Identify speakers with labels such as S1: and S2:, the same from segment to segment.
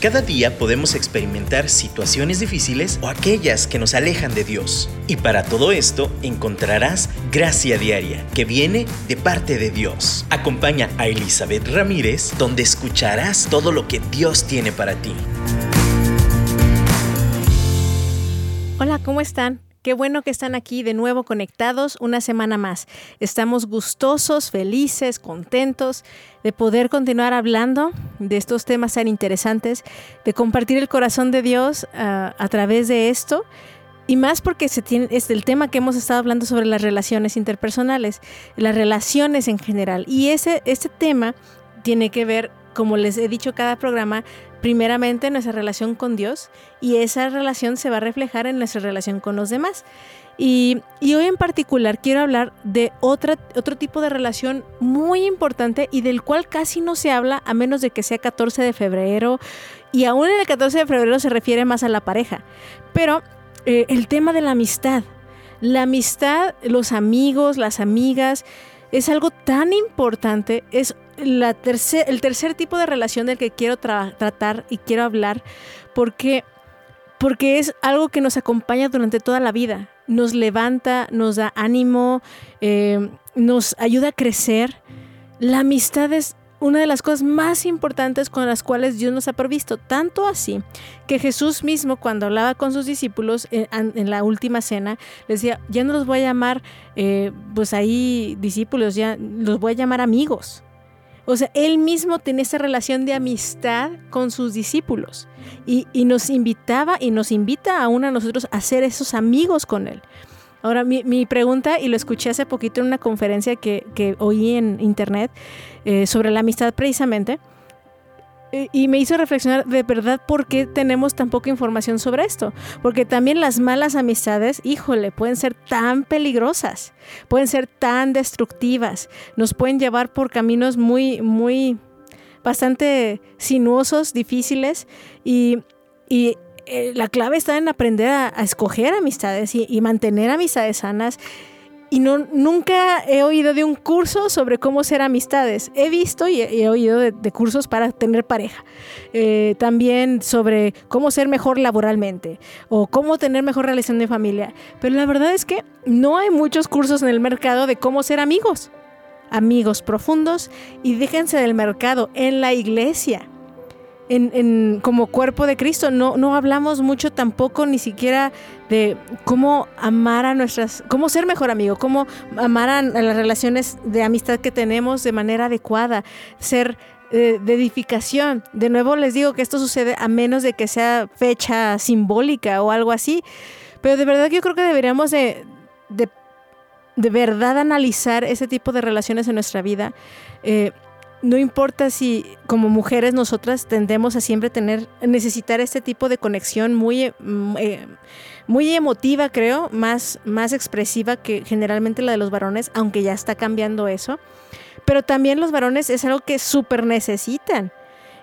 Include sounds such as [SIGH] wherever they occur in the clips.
S1: Cada día podemos experimentar situaciones difíciles o aquellas que nos alejan de Dios. Y para todo esto encontrarás gracia diaria que viene de parte de Dios. Acompaña a Elizabeth Ramírez donde escucharás todo lo que Dios tiene para ti.
S2: Hola, ¿cómo están? Qué bueno que están aquí de nuevo conectados una semana más. Estamos gustosos, felices, contentos de poder continuar hablando de estos temas tan interesantes, de compartir el corazón de Dios ah, a través de esto. Y más porque es el tema que hemos estado hablando sobre las relaciones interpersonales, las relaciones en general. Y ese, este tema tiene que ver, como les he dicho cada programa, primeramente nuestra relación con Dios y esa relación se va a reflejar en nuestra relación con los demás. Y, hoy en particular quiero hablar de otra, otro tipo de relación muy importante y del cual casi no se habla a menos de que sea 14 de febrero y aún en el 14 de febrero se refiere más a la pareja. Pero eh, el tema de la amistad, la amistad, los amigos, las amigas, es algo tan importante, es el tercer tipo de relación del que quiero tratar y quiero hablar, porque, porque es algo que nos acompaña durante toda la vida, nos levanta, nos da ánimo, eh, nos ayuda a crecer. La amistad es una de las cosas más importantes con las cuales Dios nos ha provisto, tanto así que Jesús mismo cuando hablaba con sus discípulos en, la última cena, les decía, ya no los voy a llamar, eh, pues ahí discípulos, ya los voy a llamar amigos. O sea, él mismo tenía esa relación de amistad con sus discípulos y, nos invitaba y nos invita aún a nosotros a ser esos amigos con él. Ahora, mi, pregunta, y lo escuché hace poquito en una conferencia que, oí en internet eh, sobre la amistad precisamente, y me hizo reflexionar de verdad por qué tenemos tan poca información sobre esto. Porque también las malas amistades, híjole, pueden ser tan peligrosas, pueden ser tan destructivas, nos pueden llevar por caminos muy, muy, bastante sinuosos, difíciles, y, y eh, la clave está en aprender a, escoger amistades y, mantener amistades sanas. Y no, nunca he oído de un curso sobre cómo ser amistades. He visto y he, oído de, cursos para tener pareja. Eh, también sobre cómo ser mejor laboralmente o cómo tener mejor relación de familia. Pero la verdad es que no hay muchos cursos en el mercado de cómo ser amigos. Amigos profundos y déjense del mercado en la iglesia en, como cuerpo de Cristo. No, no hablamos mucho tampoco ni siquiera de cómo amar a nuestras, cómo ser mejor amigo, cómo amar a, las relaciones de amistad que tenemos de manera adecuada, ser eh, de edificación. De nuevo les digo que esto sucede a menos de que sea fecha simbólica o algo así. Pero de verdad yo creo que deberíamos de, de, de verdad analizar ese tipo de relaciones en nuestra vida. Eh, no importa si como mujeres nosotras tendemos a siempre tener, necesitar este tipo de conexión muy, mm, eh, muy emotiva, creo, más, más expresiva que generalmente la de los varones, aunque ya está cambiando eso. Pero también los varones es algo que súper necesitan.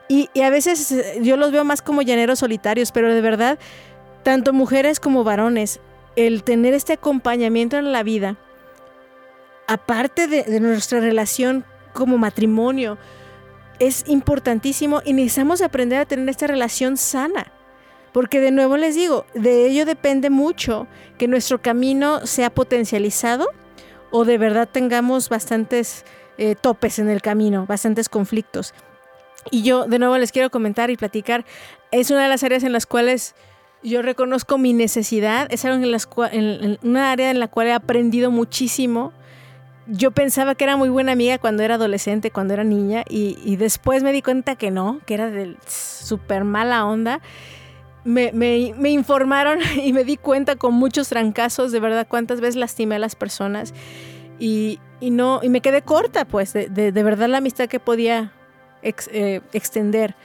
S2: Y, a veces eh, yo los veo más como llaneros solitarios, pero de verdad, tanto mujeres como varones, el tener este acompañamiento en la vida, aparte de, de nuestra relación como matrimonio. Es importantísimo y necesitamos aprender a tener esta relación sana. Porque de nuevo les digo, de ello depende mucho que nuestro camino sea potencializado o de verdad tengamos bastantes eh, topes en el camino, bastantes conflictos. Y yo de nuevo les quiero comentar y platicar, es una de las áreas en las cuales yo reconozco mi necesidad, es una área en la cual he aprendido muchísimo yo pensaba que era muy buena amiga cuando era adolescente, cuando era niña, y, después me di cuenta que no, que era de súper mala onda. Me, informaron [LAUGHS] y me di cuenta con muchos trancazos, de verdad, cuántas veces lastimé a las personas. Y, no, y me quedé corta, pues, de, de, verdad la amistad que podía eh, extender.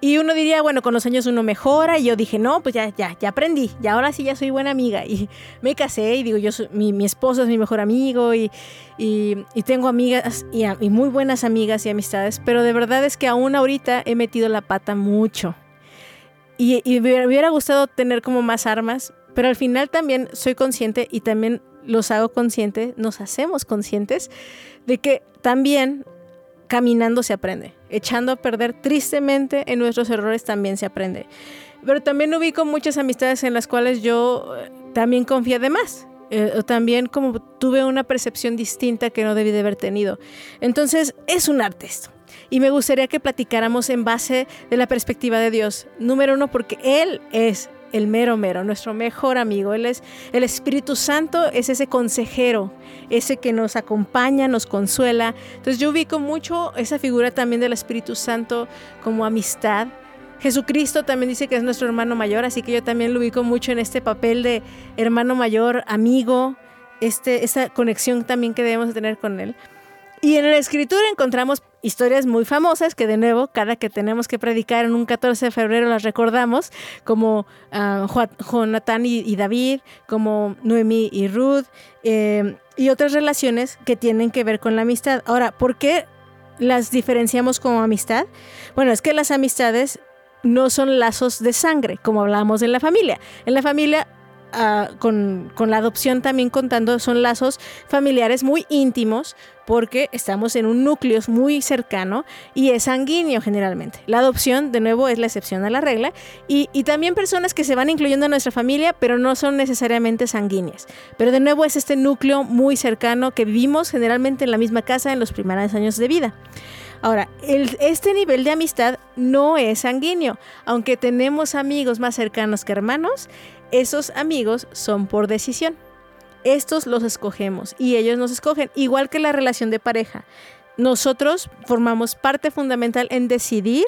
S2: Y uno diría, bueno, con los años uno mejora. Y yo dije, no, pues ya, ya, ya aprendí. Y ahora sí ya soy buena amiga. Y [LAUGHS] me casé y digo, yo mi, mi esposo es mi mejor amigo y, y, tengo amigas y, y, muy buenas amigas y amistades. Pero de verdad es que aún ahorita he metido la pata mucho. Y, me hubiera gustado tener como más armas. Pero al final también soy consciente y también los hago conscientes, nos hacemos conscientes de que también caminando se aprende. Echando a perder tristemente en nuestros errores también se aprende. Pero también ubico muchas amistades en las cuales yo eh, también confié de más. Eh, o también como tuve una percepción distinta que no debí de haber tenido. Entonces es un arte esto. Y me gustaría que platicáramos en base de la perspectiva de Dios. Número uno, porque Él es el mero mero, nuestro mejor amigo. Él es el Espíritu Santo, es ese consejero, ese que nos acompaña, nos consuela. Entonces yo ubico mucho esa figura también del Espíritu Santo como amistad. Jesucristo también dice que es nuestro hermano mayor, así que yo también lo ubico mucho en este papel de hermano mayor, amigo, este, esta conexión también que debemos tener con Él. Y en la escritura encontramos historias muy famosas que de nuevo, cada que tenemos que predicar en un 14 de febrero las recordamos, como uh, Jonatán y, David, como Noemí y Ruth, eh, y otras relaciones que tienen que ver con la amistad. Ahora, ¿por qué las diferenciamos como amistad? Bueno, es que las amistades no son lazos de sangre, como hablábamos en la familia. En la familia Ah, con, la adopción también contando, son lazos familiares muy íntimos porque estamos en un núcleo muy cercano y es sanguíneo generalmente. La adopción, de nuevo, es la excepción a la regla y, también personas que se van incluyendo en nuestra familia pero no son necesariamente sanguíneas. Pero de nuevo es este núcleo muy cercano que vivimos generalmente en la misma casa en los primeros años de vida. Ahora, este nivel de amistad no es sanguíneo. Aunque tenemos amigos más cercanos que hermanos, esos amigos son por decisión. Estos los escogemos y ellos nos escogen, igual que la relación de pareja. Nosotros formamos parte fundamental en decidir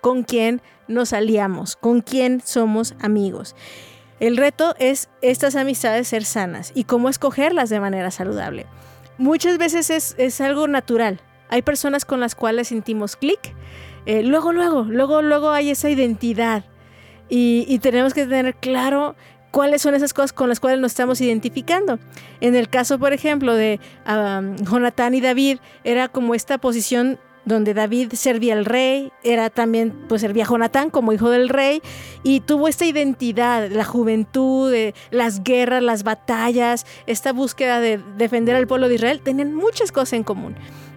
S2: con quién nos aliamos, con quién somos amigos. El reto es estas amistades ser sanas y cómo escogerlas de manera saludable. Muchas veces es, algo natural. Hay personas con las cuales sentimos clic. Eh, luego, luego, luego, luego hay esa identidad y, tenemos que tener claro cuáles son esas cosas con las cuales nos estamos identificando. En el caso, por ejemplo, de Jonatán y David, era como esta posición donde David servía al rey, era también, pues servía a Jonatán como hijo del rey, y tuvo esta identidad, la juventud, de las guerras, las batallas, esta búsqueda de defender al pueblo de Israel, tenían muchas cosas en común.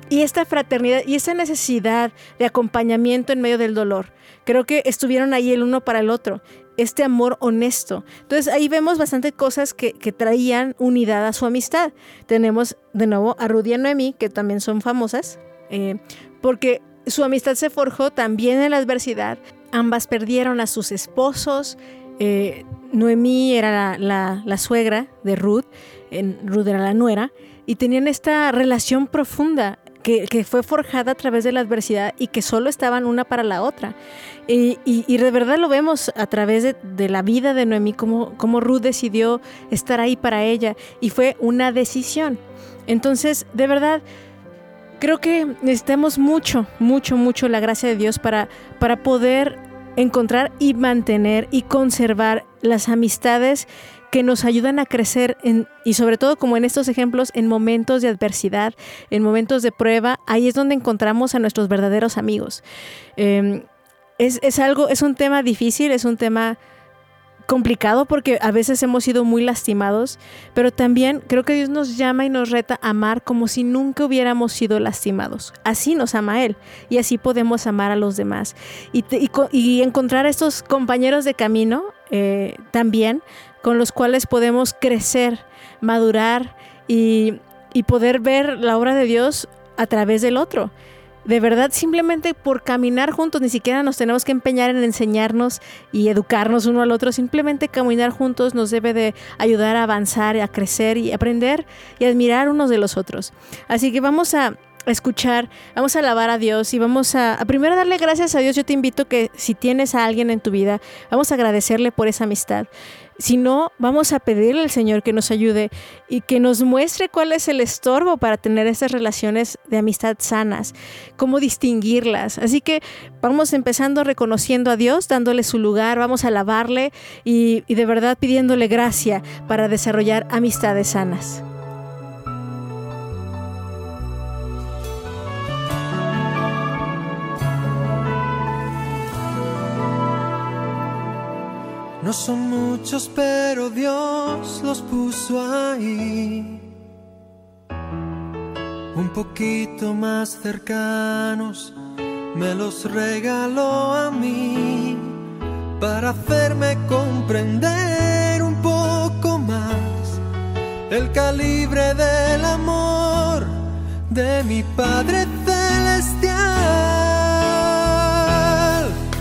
S2: Y esta fraternidad y esa necesidad de acompañamiento en medio del dolor. Creo que estuvieron ahí el uno para el otro. Este amor honesto. Entonces ahí vemos bastante cosas que, traían unidad a su amistad. Tenemos de nuevo a Rudy y Noemí, que también son famosas, eh, porque su amistad se forjó también en la adversidad. Ambas perdieron a sus esposos. Eh, Noemí era la, suegra de Ruth, Ruth era la nuera, y tenían esta relación profunda que, fue forjada a través de la adversidad y que solo estaban una para la otra. Y, de verdad lo vemos a través de, la vida de Noemí, como, como Ruth decidió estar ahí para ella y fue una decisión. Entonces, de verdad, creo que necesitamos mucho, mucho, mucho la gracia de Dios para, para poder encontrar y mantener y conservar las amistades que nos ayudan a crecer y sobre todo como en estos ejemplos, en momentos de adversidad, en momentos de prueba, ahí es donde encontramos a nuestros verdaderos amigos. Em, es, es, algo, es un tema difícil, es un tema complicado porque a veces hemos sido muy lastimados, pero también creo que Dios nos llama y nos reta a amar como si nunca hubiéramos sido lastimados. Así nos ama Él y así podemos amar a los demás. Y, y, encontrar a estos compañeros de camino eh, también con los cuales podemos crecer, madurar y, y poder ver la obra de Dios a través del otro de verdad simplemente por caminar juntos, ni siquiera nos tenemos que empeñar en enseñarnos y educarnos uno al otro, simplemente caminar juntos nos debe de ayudar a avanzar, a crecer y aprender y admirar unos de los otros. Así que vamos a escuchar, vamos a alabar a Dios y vamos a, a, primero darle gracias a Dios. Yo te invito que si tienes a alguien en tu vida, vamos a agradecerle por esa amistad. Si no, vamos a pedirle al Señor que nos ayude y que nos muestre cuál es el estorbo para tener esas relaciones de amistad sanas, cómo distinguirlas. Así que vamos empezando reconociendo a Dios, dándole su lugar, vamos a alabarle y, y de verdad pidiéndole gracia para desarrollar amistades sanas.
S3: No son muchos, pero Dios los puso ahí. Un poquito más cercanos, me los regaló a mí para hacerme comprender un poco más el calibre del amor de mi Padre Celestial.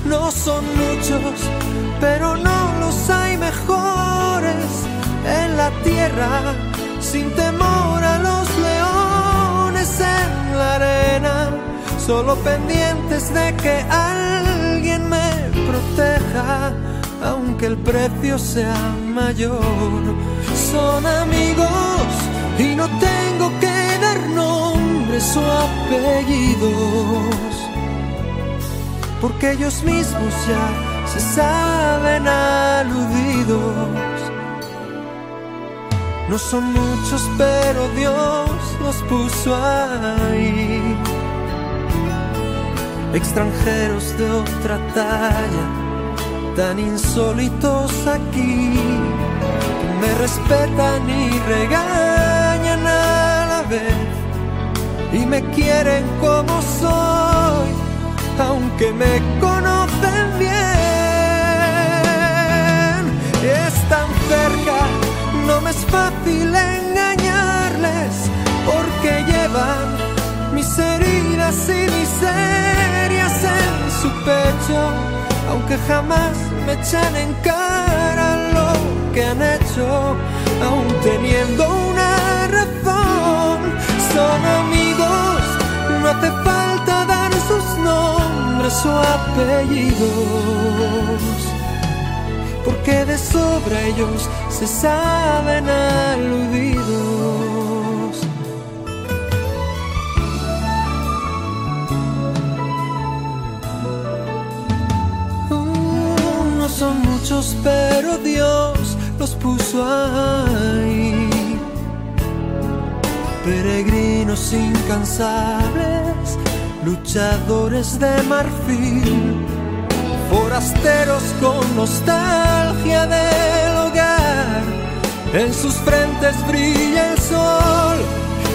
S3: No son muchos, pero no hay mejores en la tierra, sin temor a los leones en la arena, solo pendientes de que alguien me proteja, aunque el precio sea mayor. Son amigos y no tengo que dar nombres o apellidos, porque ellos mismos ya se saben aludidos. No son muchos, pero Dios los puso ahí. Extranjeros de otra talla, tan insólitos aquí, me respetan y regañan a la vez. Y me quieren como soy, aunque me conocen bien. No me es fácil engañarles porque llevan mis heridas y miserias en su pecho, aunque jamás me echan en cara lo que han hecho, aún teniendo una razón, son amigos, no hace falta dar sus nombres o apellidos porque de sobra ellos se saben aludidos. No son muchos, pero Dios los puso ahí. Peregrinos incansables, luchadores de marfil forasteros con nostalgia del hogar. En sus frentes brilla el sol,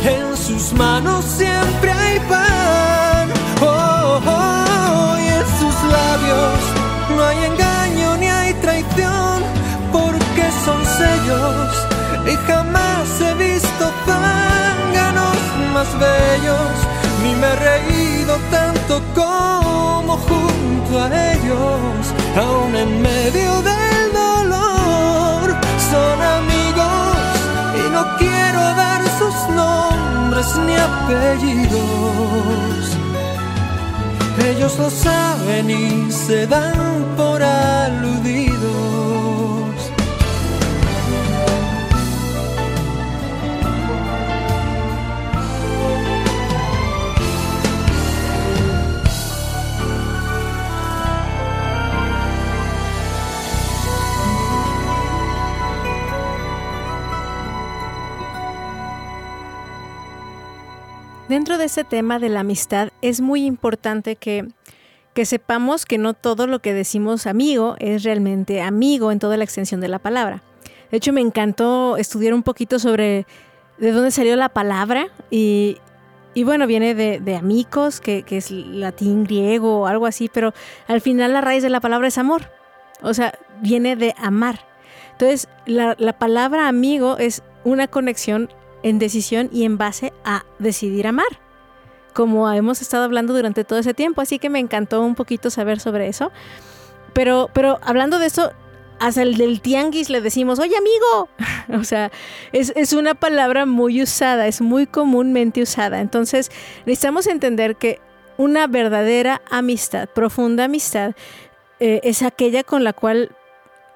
S3: en sus manos siempre hay pan. Oh, oh, y en sus labios no hay engaño ni hay traición, porque son sellos y jamás he visto zánganos más bellos, ni me he reído tanto como junto a ellos, aún en medio del dolor. Son amigos y no quiero dar sus nombres ni apellidos. Ellos lo saben y se dan por aludidos.
S2: Dentro de ese tema de la amistad es muy importante que, que sepamos que no todo lo que decimos amigo es realmente amigo en toda la extensión de la palabra. De hecho, me encantó estudiar un poquito sobre de dónde salió la palabra y, y bueno, viene de, de amigos, que, que, es latín, griego o algo así, pero al final la raíz de la palabra es amor. O sea, viene de amar. Entonces, la, la palabra amigo es una conexión en decisión y en base a decidir amar, como hemos estado hablando durante todo ese tiempo, así que me encantó un poquito saber sobre eso. Pero, pero hablando de eso, hasta el del tianguis le decimos, oye amigo, [LAUGHS] o sea, es, es, una palabra muy usada, es muy comúnmente usada. Entonces, necesitamos entender que una verdadera amistad, profunda amistad, eh, es aquella con la cual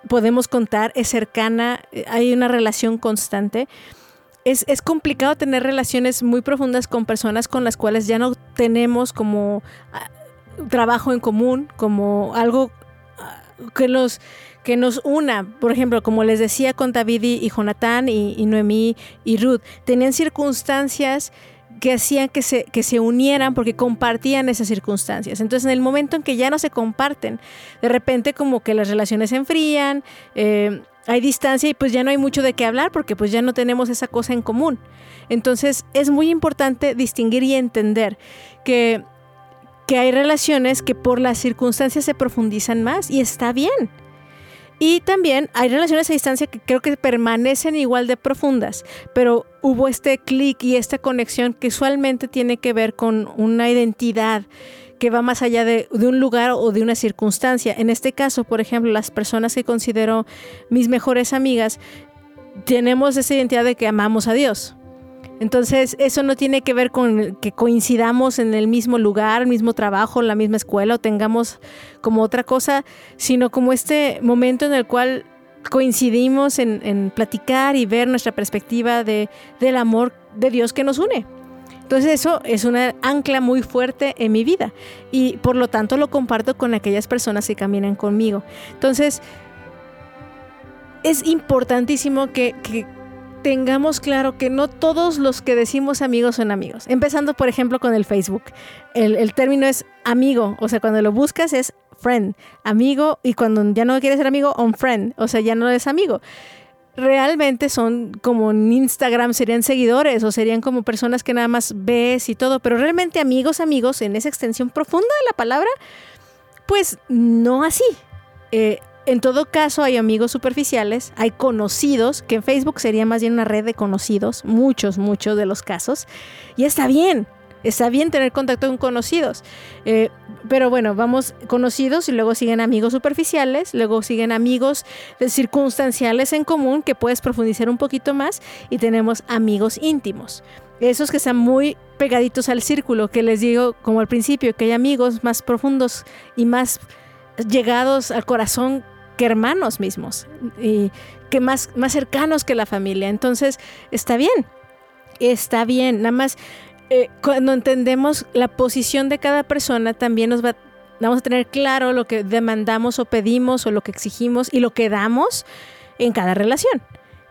S2: podemos contar, es cercana, hay una relación constante es, es, complicado tener relaciones muy profundas con personas con las cuales ya no tenemos como uh, trabajo en común, como algo uh, que nos que nos una, por ejemplo, como les decía con David y, y, y, Noemí y Ruth, tenían circunstancias que hacían que se, que se unieran porque compartían esas circunstancias. Entonces, en el momento en que ya no se comparten, de repente como que las relaciones se enfrían, eh, hay distancia y pues ya no hay mucho de qué hablar porque pues ya no tenemos esa cosa en común. Entonces es muy importante distinguir y entender que, que hay relaciones que por las circunstancias se profundizan más y está bien. Y también hay relaciones a distancia que creo que permanecen igual de profundas, pero hubo este clic y esta conexión que usualmente tiene que ver con una identidad que va más allá de, un lugar o de una circunstancia. En este caso, por ejemplo, las personas que considero mis mejores amigas, tenemos esa identidad de que amamos a Dios. Entonces, eso no tiene que ver con que coincidamos en el mismo lugar, el mismo trabajo, la misma escuela o tengamos como otra cosa, sino como este momento en el cual coincidimos en, platicar y ver nuestra perspectiva de, del amor de Dios que nos une. Entonces eso es una ancla muy fuerte en mi vida y por lo tanto lo comparto con aquellas personas que caminan conmigo. Entonces es importantísimo que, tengamos claro que no todos los que decimos amigos son amigos. Empezando por ejemplo con el Facebook. El, el término es amigo, o sea, cuando lo buscas es friend, amigo, y cuando ya no quieres ser amigo, un friend, o sea, ya no es amigo realmente son como en Instagram serían seguidores o serían como personas que nada más ves y todo, pero realmente amigos, amigos, en esa extensión profunda de la palabra, pues no así. Eh, en todo caso hay amigos superficiales, hay conocidos, que en Facebook sería más bien una red de conocidos, muchos, muchos de los casos, y está bien, está bien tener contacto con conocidos. Eh, pero bueno, vamos conocidos y luego siguen amigos superficiales, luego siguen amigos circunstanciales en común que puedes profundizar un poquito más y tenemos amigos íntimos. Esos que están muy pegaditos al círculo, que les digo como al principio, que hay amigos más profundos y más llegados al corazón que hermanos mismos y que más, más cercanos que la familia. Entonces, está bien, está bien. Nada más eh, cuando entendemos la posición de cada persona, también nos va, vamos a tener claro lo que demandamos o pedimos o lo que exigimos y lo que damos en cada relación.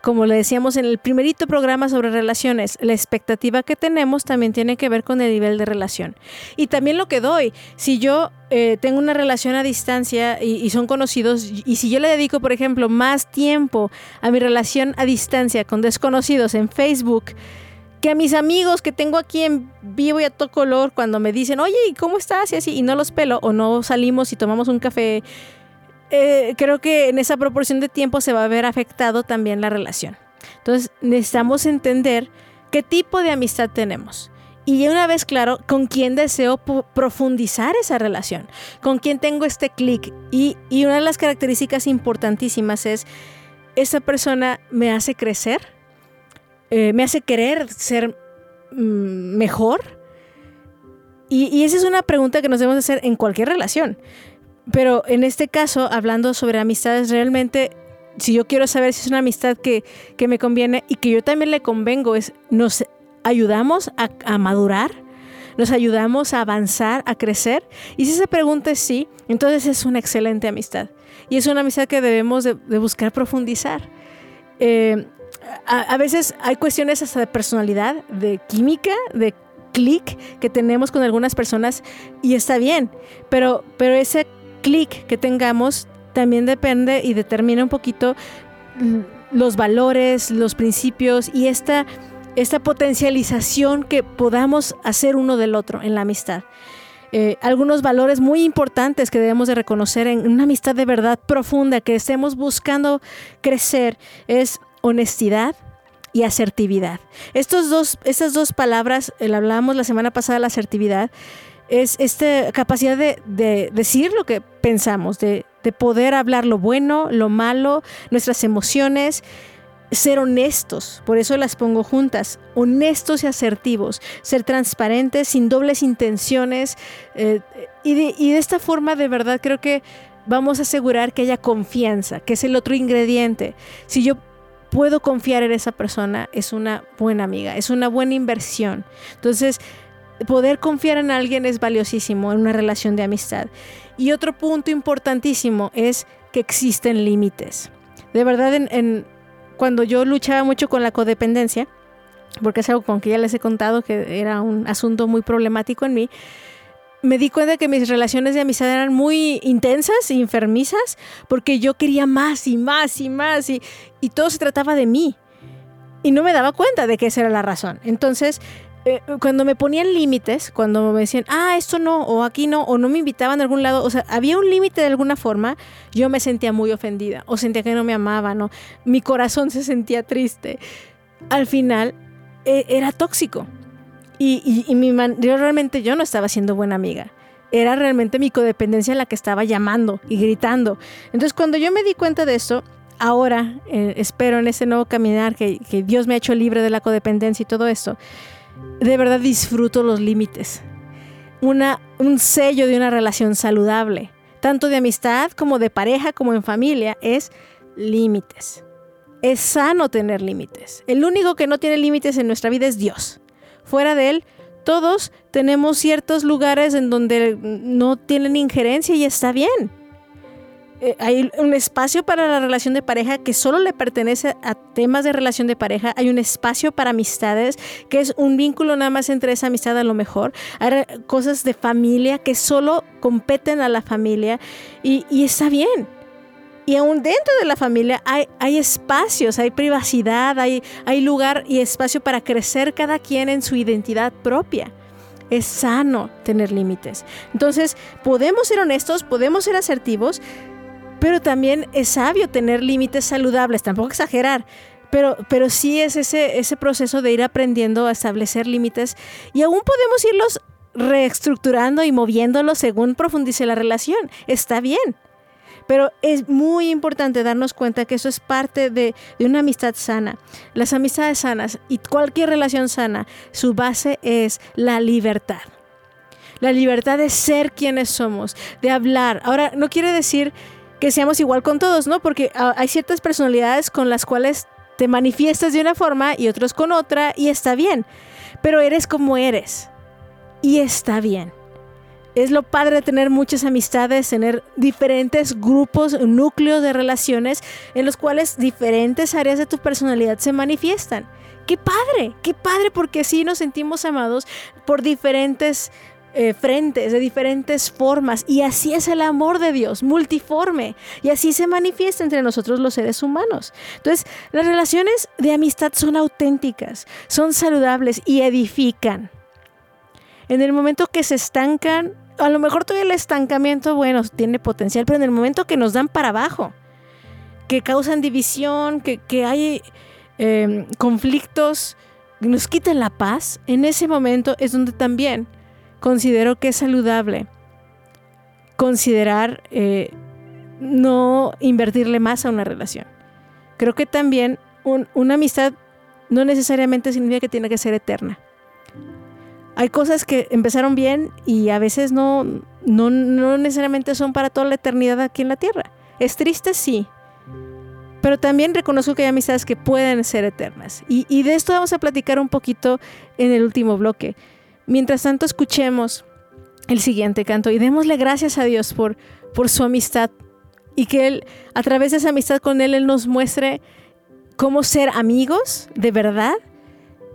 S2: Como le decíamos en el primerito programa sobre relaciones, la expectativa que tenemos también tiene que ver con el nivel de relación. Y también lo que doy. Si yo eh, tengo una relación a distancia y, y, son conocidos, y si yo le dedico, por ejemplo, más tiempo a mi relación a distancia con desconocidos en Facebook, que a mis amigos que tengo aquí en vivo y a todo color, cuando me dicen, oye, ¿y cómo estás? Y así, y no los pelo, o no salimos y tomamos un café, eh, creo que en esa proporción de tiempo se va a ver afectado también la relación. Entonces, necesitamos entender qué tipo de amistad tenemos. Y una vez claro, con quién deseo profundizar esa relación, con quién tengo este clic. Y, y una de las características importantísimas es, esa persona me hace crecer, eh, me hace querer ser mm, mejor. Y, esa es una pregunta que nos debemos hacer en cualquier relación. Pero en este caso, hablando sobre amistades, realmente, si yo quiero saber si es una amistad que, me conviene y que yo también le convengo, es nos ayudamos a, a madurar, nos ayudamos a avanzar, a crecer. Y si esa pregunta es sí, entonces es una excelente amistad. Y es una amistad que debemos de, buscar profundizar. Eh, a, veces hay cuestiones hasta de personalidad, de química, de clic que tenemos con algunas personas y está bien, pero, pero ese clic que tengamos también depende y determina un poquito los valores, los principios y esta, esta potencialización que podamos hacer uno del otro en la amistad. Eh, algunos valores muy importantes que debemos de reconocer en una amistad de verdad profunda que estemos buscando crecer es honestidad y asertividad. Estos dos, estas dos palabras, eh, hablábamos la semana pasada, la asertividad, es esta capacidad de, decir lo que pensamos, de, de, poder hablar lo bueno, lo malo, nuestras emociones, ser honestos, por eso las pongo juntas, honestos y asertivos, ser transparentes, sin dobles intenciones, eh, y de esta forma de verdad creo que vamos a asegurar que haya confianza, que es el otro ingrediente. Si yo puedo confiar en esa persona es una buena amiga, es una buena inversión. Entonces, poder confiar en alguien es valiosísimo en una relación de amistad. Y otro punto importantísimo es que existen límites. De verdad, en, cuando yo luchaba mucho con la codependencia, porque es algo con que ya les he contado que era un asunto muy problemático en mí, me di cuenta que mis relaciones de amistad eran muy intensas y enfermizas porque yo quería más y más y más y, y todo se trataba de mí. Y no me daba cuenta de que esa era la razón. Entonces, eh, cuando me ponían límites, cuando me decían, ah, esto no, o aquí no, o no me invitaban a algún lado, o sea, había un límite de alguna forma, yo me sentía muy ofendida, o sentía que no me amaban, mi corazón se sentía triste. Al final, e, era tóxico. Y, mi realmente yo no estaba siendo buena amiga. Era realmente mi codependencia la que estaba llamando y gritando. Entonces, cuando yo me di cuenta de esto, ahora eh, espero en ese nuevo caminar que, Dios me ha hecho libre de la codependencia y todo esto, de verdad disfruto los límites. Un sello de una relación saludable, tanto de amistad como de pareja como en familia, es límites. Es sano tener límites. El único que no tiene límites en nuestra vida es Dios. Fuera de Él, todos tenemos ciertos lugares en donde no tienen injerencia y está bien. Eh, hay un espacio para la relación de pareja que solo le pertenece a temas de relación de pareja. Hay un espacio para amistades, que es un vínculo nada más entre esa amistad a lo mejor. Hay cosas de familia que solo competen a la familia y, está bien. Y aún dentro de la familia hay, hay espacios, hay privacidad, hay, hay lugar y espacio para crecer cada quien en su identidad propia. Es sano tener límites. Entonces, podemos ser honestos, podemos ser asertivos, pero también es sabio tener límites saludables, tampoco exagerar. Pero, pero sí es ese, ese proceso de ir aprendiendo a establecer límites y aún podemos irlos reestructurando y moviéndolos según profundice la relación. Está bien. Pero es muy importante darnos cuenta que eso es parte de, una amistad sana. Las amistades sanas y cualquier relación sana, su base es la libertad. La libertad de ser quienes somos, de hablar. Ahora, no quiere decir que seamos igual con todos, ¿no? Porque ah, hay ciertas personalidades con las cuales te manifiestas de una forma y otros con otra y está bien. Pero eres como eres y está bien. Es lo padre de tener muchas amistades, tener diferentes grupos, núcleos de relaciones en los cuales diferentes áreas de tu personalidad se manifiestan. ¡Qué padre! ¡Qué padre! Porque así nos sentimos amados por diferentes eh, frentes, de diferentes formas. Y así es el amor de Dios, multiforme. Y así se manifiesta entre nosotros los seres humanos. Entonces, las relaciones de amistad son auténticas, son saludables y edifican. En el momento que se estancan, a lo mejor todavía el estancamiento, bueno, tiene potencial, pero en el momento que nos dan para abajo, que causan división, que, hay eh, conflictos, nos quitan la paz, en ese momento es donde también considero que es saludable considerar eh, no invertirle más a una relación. Creo que también una amistad no necesariamente significa que tiene que ser eterna. Hay cosas que empezaron bien y a veces no, no, necesariamente son para toda la eternidad aquí en la tierra. Es triste, sí. Pero también reconozco que hay amistades que pueden ser eternas. Y, de esto vamos a platicar un poquito en el último bloque. Mientras tanto, escuchemos el siguiente canto y démosle gracias a Dios por, por su amistad y que Él, a través de esa amistad con Él nos muestre cómo ser amigos de verdad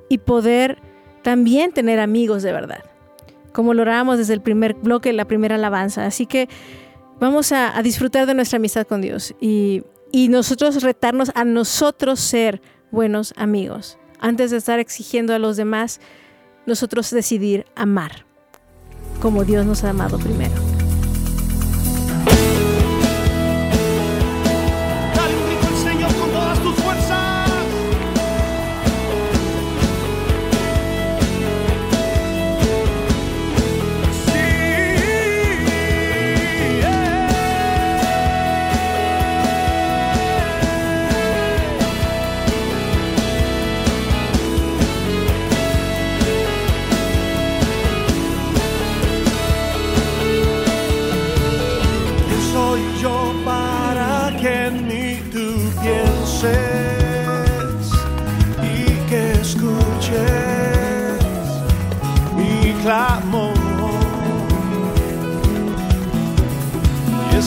S2: y poder también tener amigos de verdad, como lo orábamos desde el primer bloque, la primera alabanza. Así que vamos a, disfrutar de nuestra amistad con Dios y, y nosotros retarnos a nosotros ser buenos amigos, antes de estar exigiendo a los demás nosotros decidir amar como Dios nos ha amado primero.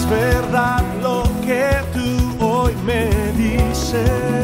S3: Me asombra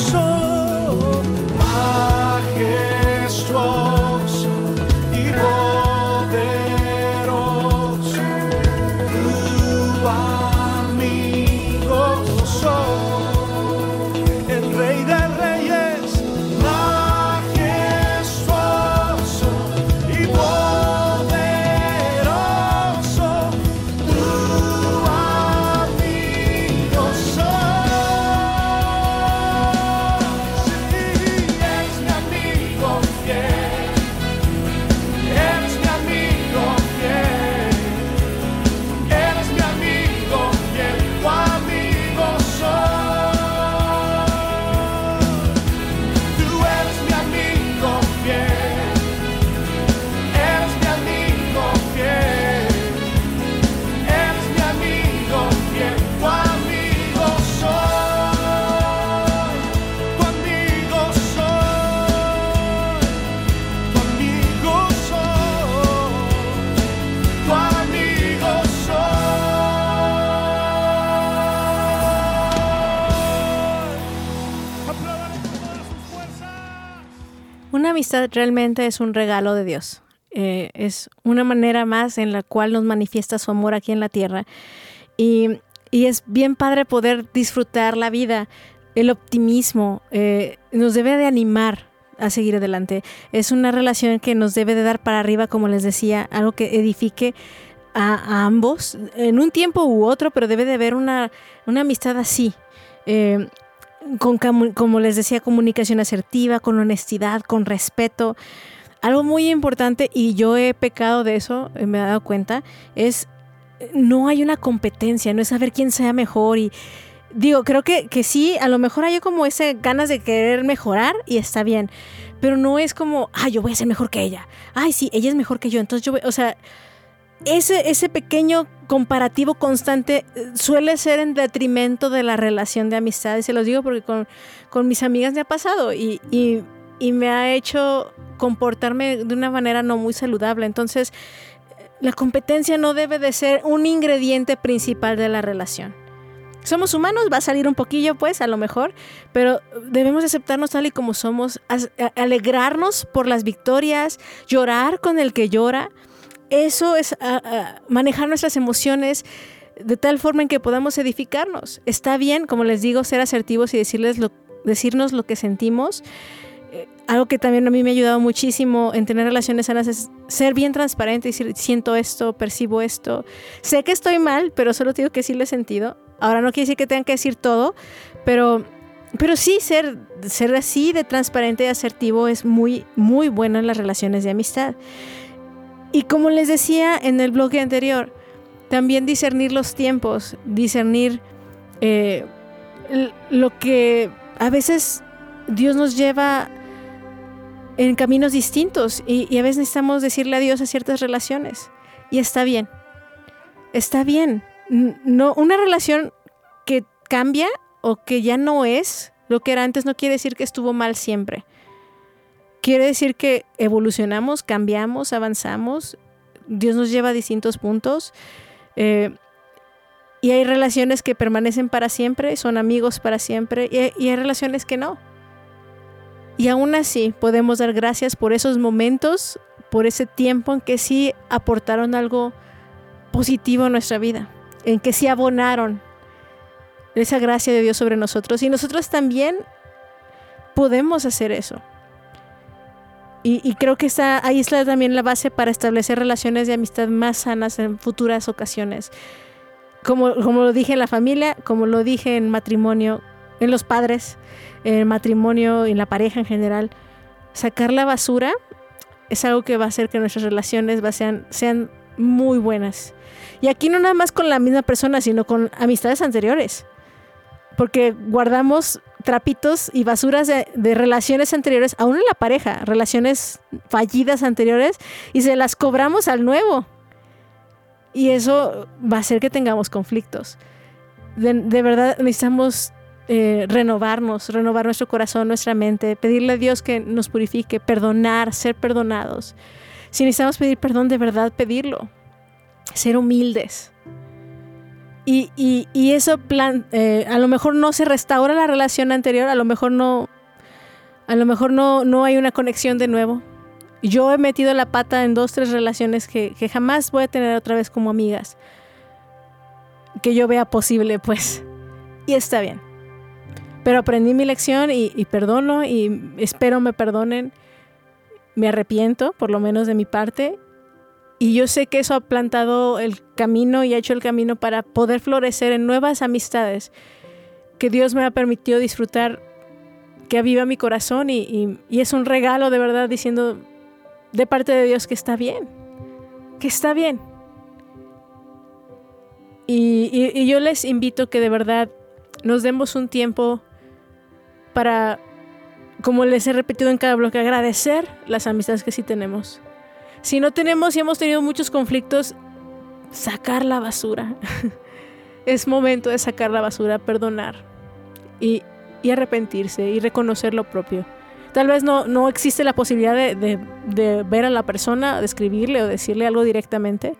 S3: 说
S2: Una amistad realmente es un regalo de Dios. Eh, es una manera más en la cual nos manifiesta su amor aquí en la tierra. Y, es bien padre poder disfrutar la vida, el optimismo, eh, nos debe de animar a seguir adelante. Es una relación que nos debe de dar para arriba, como les decía, algo que edifique a, ambos en un tiempo u otro, pero debe de haber una, amistad así. Eh, con, como les decía, comunicación asertiva, con honestidad, con respeto. Algo muy importante, y yo he pecado de eso, eh, me he dado cuenta, es no hay una competencia, no es saber quién sea mejor y digo, creo que, que sí, a lo mejor hay como ese ganas de querer mejorar y está bien, pero no es como, ay, yo voy a ser mejor que ella, ay, sí, ella es mejor que yo, entonces yo voy, o sea, ese, ese pequeño comparativo constante eh, suele ser en detrimento de la relación de amistad, y se los digo porque con, con mis amigas me ha pasado y, y y me ha hecho comportarme de una manera no muy saludable. Entonces, la competencia no debe de ser un ingrediente principal de la relación. Somos humanos, va a salir un poquillo, pues, a lo mejor, pero debemos aceptarnos tal y como somos, alegrarnos por las victorias, llorar con el que llora. Eso es manejar nuestras emociones de tal forma en que podamos edificarnos. Está bien, como les digo, ser asertivos y decirles decirnos lo que sentimos, algo que también a mí me ha ayudado muchísimo en tener relaciones sanas es ser bien transparente y decir, siento esto, percibo esto. Sé que estoy mal, pero solo digo que he sentido. Ahora no quiere decir que tengan que decir todo, pero, pero sí ser, ser así de transparente y asertivo es muy, muy bueno en las relaciones de amistad. Y como les decía en el blog anterior, también discernir los tiempos, discernir eh, lo que a veces Dios nos lleva en caminos distintos y, a veces necesitamos decirle adiós a ciertas relaciones. Y está bien. Está bien. No, una relación que cambia o que ya no es lo que era antes no quiere decir que estuvo mal siempre. Quiere decir que evolucionamos, cambiamos, avanzamos. Dios nos lleva a distintos puntos. Eh, y hay relaciones que permanecen para siempre, son amigos para siempre, y hay relaciones que no. Y aún así podemos dar gracias por esos momentos, por ese tiempo en que sí aportaron algo positivo a nuestra vida, en que sí abonaron esa gracia de Dios sobre nosotros. Y nosotros también podemos hacer eso. Y, creo que está, ahí está también la base para establecer relaciones de amistad más sanas en futuras ocasiones. Como, como lo dije en la familia, como lo dije en matrimonio, en los padres, en matrimonio y en la pareja en general. Sacar la basura es algo que va a hacer que nuestras relaciones sean, sean muy buenas. Y aquí no nada más con la misma persona, sino con amistades anteriores. Porque guardamos trapitos y basuras de, de, relaciones anteriores, aún en la pareja, relaciones fallidas anteriores, y se las cobramos al nuevo. Y eso va a hacer que tengamos conflictos. De, verdad necesitamos eh, renovarnos, renovar nuestro corazón, nuestra mente, pedirle a Dios que nos purifique, perdonar, ser perdonados. Si necesitamos pedir perdón, de verdad pedirlo, ser humildes. Y, y, eso plan, eh, a lo mejor no se restaura la relación anterior, a lo mejor no, a lo mejor no, no hay una conexión de nuevo. Yo he metido la pata en dos, tres relaciones que, que jamás voy a tener otra vez como amigas. Que yo vea posible, pues. Y está bien. Pero aprendí mi lección y, perdono y espero me perdonen. Me arrepiento, por lo menos de mi parte. Y yo sé que eso ha plantado el camino y ha hecho el camino para poder florecer en nuevas amistades que Dios me ha permitido disfrutar, que aviva mi corazón y, es un regalo de verdad diciendo de parte de Dios que está bien, que está bien. y yo les invito que de verdad nos demos un tiempo para, como les he repetido en cada bloque, agradecer las amistades que sí tenemos. Si no tenemos y hemos tenido muchos conflictos, sacar la basura. [LAUGHS] es momento de sacar la basura, perdonar y, arrepentirse y reconocer lo propio. Tal vez no, no existe la posibilidad de, de, ver a la persona, de escribirle o decirle algo directamente,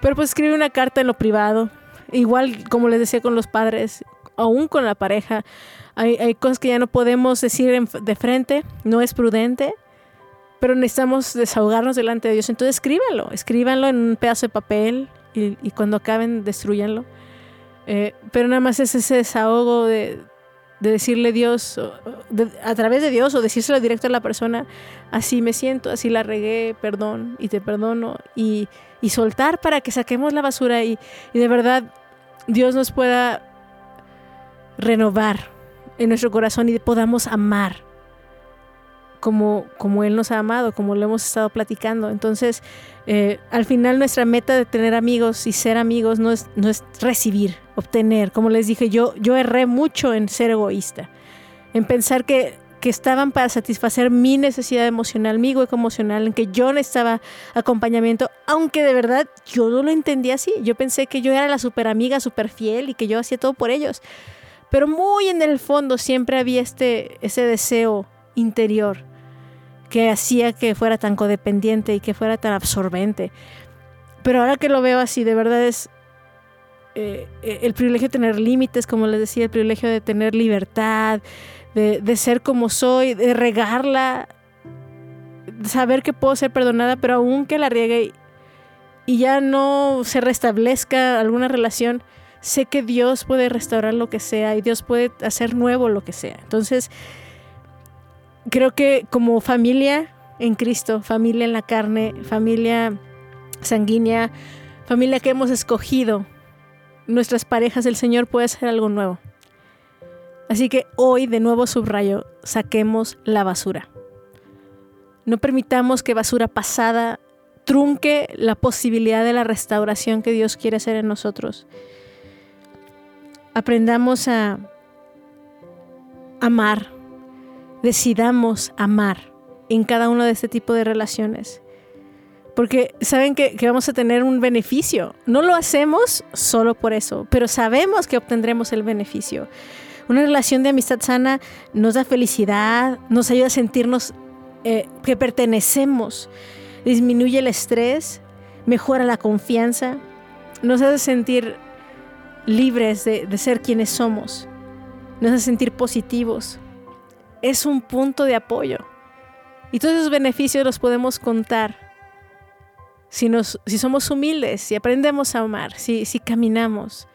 S2: pero pues escribe una carta en lo privado. Igual, como les decía con los padres, aún con la pareja. Hay, hay cosas que ya no podemos decir de frente, no es prudente, pero necesitamos desahogarnos delante de Dios. Entonces escríbanlo, escríbanlo en un pedazo de papel y, cuando acaben destruyanlo. Eh, pero nada más es ese desahogo de, de decirle Dios, a través de Dios o decírselo directo a la persona, así me siento, así la regué, perdón y te perdono y, y soltar para que saquemos la basura y, y, de verdad Dios nos pueda renovar en nuestro corazón y podamos amar como, como Él nos ha amado, como lo hemos estado platicando. Entonces, eh, al final nuestra meta de tener amigos y ser amigos no es, no es recibir, obtener. Como les dije, yo, yo erré mucho en ser egoísta, en pensar que, que estaban para satisfacer mi necesidad emocional, mi hueco emocional, en que yo necesitaba acompañamiento, aunque de verdad yo no lo entendía así. Yo pensé que yo era la super amiga, super fiel y que yo hacía todo por ellos. Pero muy en el fondo siempre había este, ese deseo interior que hacía que fuera tan codependiente y que fuera tan absorbente. Pero ahora que lo veo así, de verdad es eh, eh, el privilegio de tener límites, como les decía, el privilegio de tener libertad, de, ser como soy, de regarla, de saber que puedo ser perdonada, pero aún que la riegue y ya no se restablezca alguna relación, sé que Dios puede restaurar lo que sea y Dios puede hacer nuevo lo que sea. Entonces, creo que como familia en Cristo, familia en la carne, familia sanguínea, familia que hemos escogido, nuestras parejas, el Señor puede hacer algo nuevo. Así que hoy de nuevo subrayo, saquemos la basura. No permitamos que basura pasada trunque la posibilidad de la restauración que Dios quiere hacer en nosotros. Aprendamos a amar decidamos amar en cada uno de este tipo de relaciones. Porque saben que, vamos a tener un beneficio. No lo hacemos solo por eso, pero sabemos que obtendremos el beneficio. Una relación de amistad sana nos da felicidad, nos ayuda a sentirnos eh, que pertenecemos, disminuye el estrés, mejora la confianza, nos hace sentir libres de, de ser quienes somos, nos hace sentir positivos, es un punto de apoyo. Y todos esos beneficios los podemos contar si, nos, si somos humildes, si aprendemos a amar, si, si caminamos.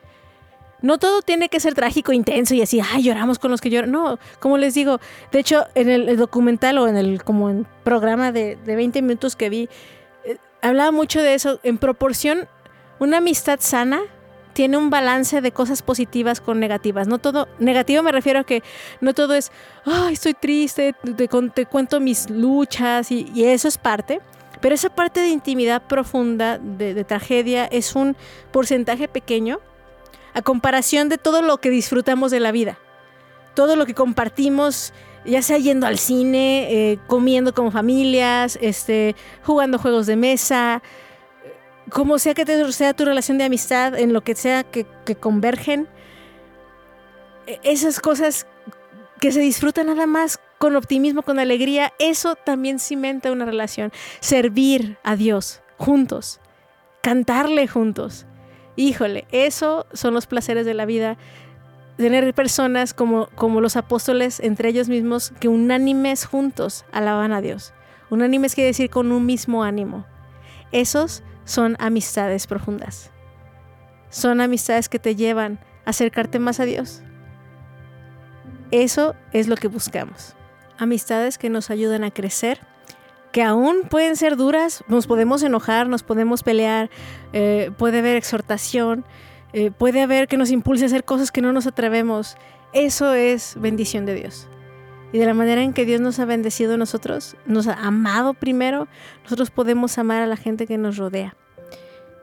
S2: No todo tiene que ser trágico, intenso y así, ay, lloramos con los que lloran. No, como les digo, de hecho, en el, documental o en el como en programa de, de 20 minutos que vi, eh, hablaba mucho de eso. En proporción, una amistad sana tiene un balance de cosas positivas con negativas. No todo, negativo me refiero a que no todo es, ay, estoy triste, te, cuento mis luchas y, eso es parte. Pero esa parte de intimidad profunda, de, tragedia, es un porcentaje pequeño a comparación de todo lo que disfrutamos de la vida. Todo lo que compartimos, ya sea yendo al cine, eh, comiendo como familias, este, jugando juegos de mesa, como sea que sea tu relación de amistad, en lo que sea que, convergen, e, esas cosas que se disfrutan nada más con optimismo, con alegría, eso también cimenta una relación. Servir a Dios juntos, cantarle juntos. Híjole, eso son los placeres de la vida. Tener personas como, como los apóstoles entre ellos mismos que unánimes juntos alaban a Dios. Unánimes quiere decir con un mismo ánimo. Esos son amistades profundas. Son amistades que te llevan a acercarte más a Dios. Eso es lo que buscamos. Amistades que nos ayudan a crecer, que aún pueden ser duras, nos podemos enojar, nos podemos pelear, eh, puede haber exhortación, eh, puede haber que nos impulse a hacer cosas que no nos atrevemos. Eso es bendición de Dios y de la manera en que Dios nos ha bendecido a nosotros, nos ha amado primero, nosotros podemos amar a la gente que nos rodea.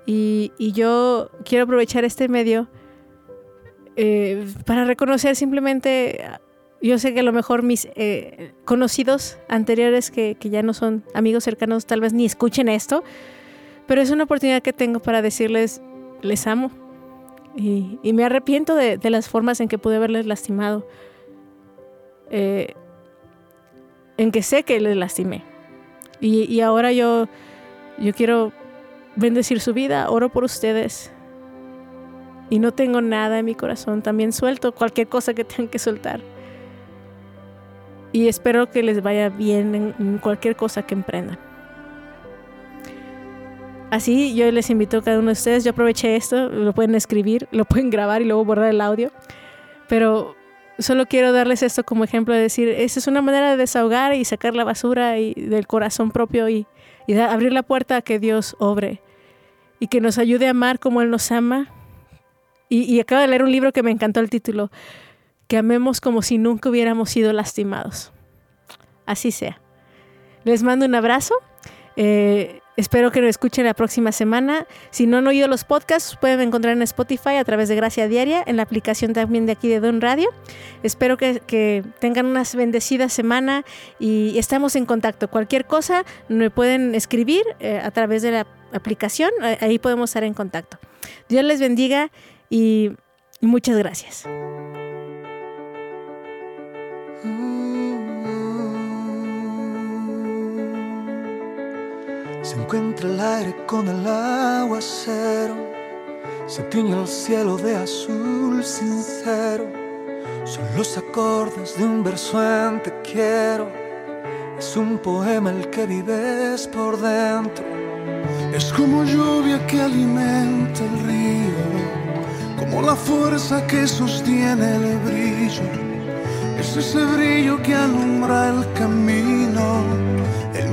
S2: Y, yo quiero aprovechar este medio eh, para reconocer simplemente, yo sé que a lo mejor mis eh, conocidos anteriores que, ya no son amigos cercanos tal vez ni escuchen esto, pero es una oportunidad que tengo para decirles, les amo. Y, me arrepiento de, las formas en que pude haberles lastimado. Eh, en que sé que les lastimé. Y, ahora yo, yo quiero bendecir su vida, oro por ustedes. y no tengo nada en mi corazón, también suelto cualquier cosa que [LAUGHS] tengan que soltar. Y espero que les vaya bien en, cualquier cosa que emprendan. Así yo les invito a cada uno de ustedes, yo aproveché esto, lo pueden escribir, lo pueden grabar y luego borrar el audio, pero solo quiero darles esto como ejemplo de decir, esa es una manera de desahogar y sacar la basura y, del corazón propio y, abrir la puerta a que Dios obre y que nos ayude a amar como Él nos ama. Y, y acabo de leer un libro que me encantó el título, que amemos como si nunca hubiéramos sido lastimados. Así sea. Les mando un abrazo. Eh, espero que lo escuchen la próxima semana. Si no han oído los podcasts, pueden encontrar en Spotify a través de Gracia Diaria, en la aplicación también de aquí de Don Radio. Espero que, tengan una bendecida semana y estamos en contacto. Cualquier cosa me pueden escribir eh, a través de la aplicación. Ahí podemos estar en contacto. Dios les bendiga y muchas gracias.
S4: Se encuentra el aire con el aguacero, se tiñe el cielo de azul sincero. Son los acordes de un verso en te quiero. Es un poema el que vives por dentro. Es como lluvia que alimenta el río, como la fuerza que sostiene el brillo. Es ese brillo que alumbra el camino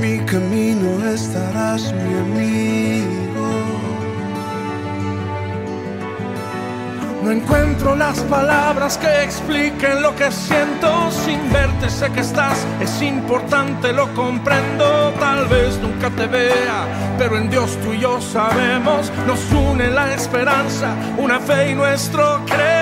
S4: mi camino estarás mi amigo. No encuentro las palabras que expliquen lo que siento sin verte, sé que estás, es importante, lo comprendo, tal vez nunca te vea, pero en Dios tú y yo sabemos, nos une la esperanza, una fe y nuestro credo.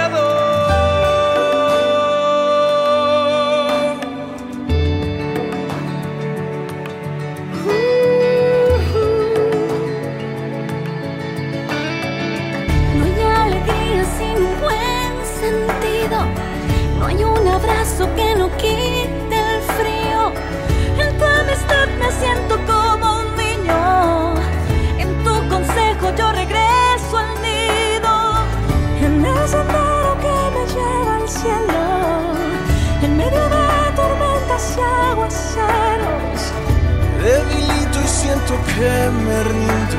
S4: Que me rindo.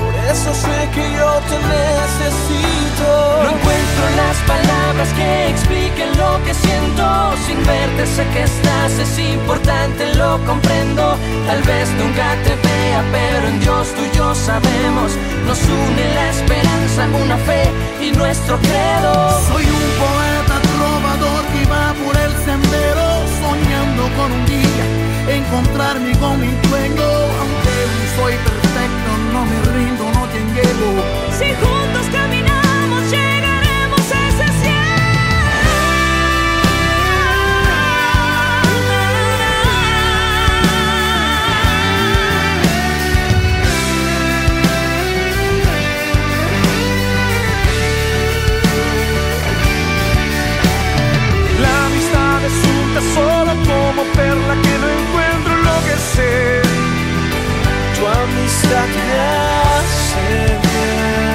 S4: Por eso sé que yo te necesito.
S5: No encuentro las palabras que expliquen lo que siento. Sin verte sé que estás, es importante, lo comprendo. Tal vez nunca te vea, pero en Dios tú y yo sabemos. Nos une la esperanza, una fe y nuestro credo.
S4: Soy un poeta trovador que va por el sendero, soñando con un día encontrarme con mi sueño soy perfecto, no me rindo, no te llevo.
S6: Si juntos caminamos, llegaremos a ese cielo.
S4: La como perla que no encuentro lo que sé tu amistad me hace bien.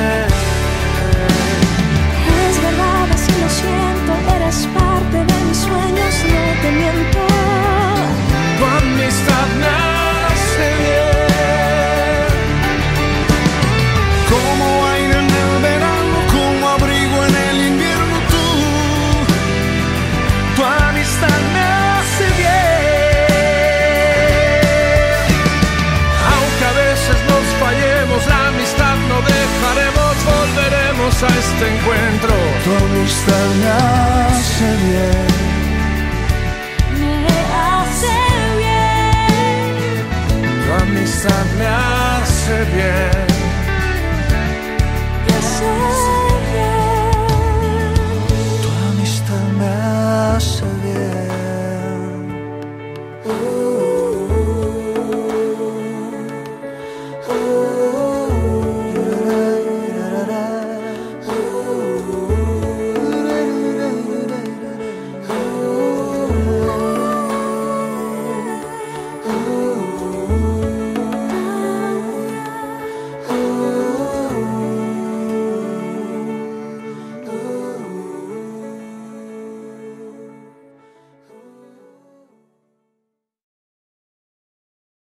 S6: este encuentro.
S4: Tu amistad me hace bien. Me hace bien. Tu amistad me hace bien.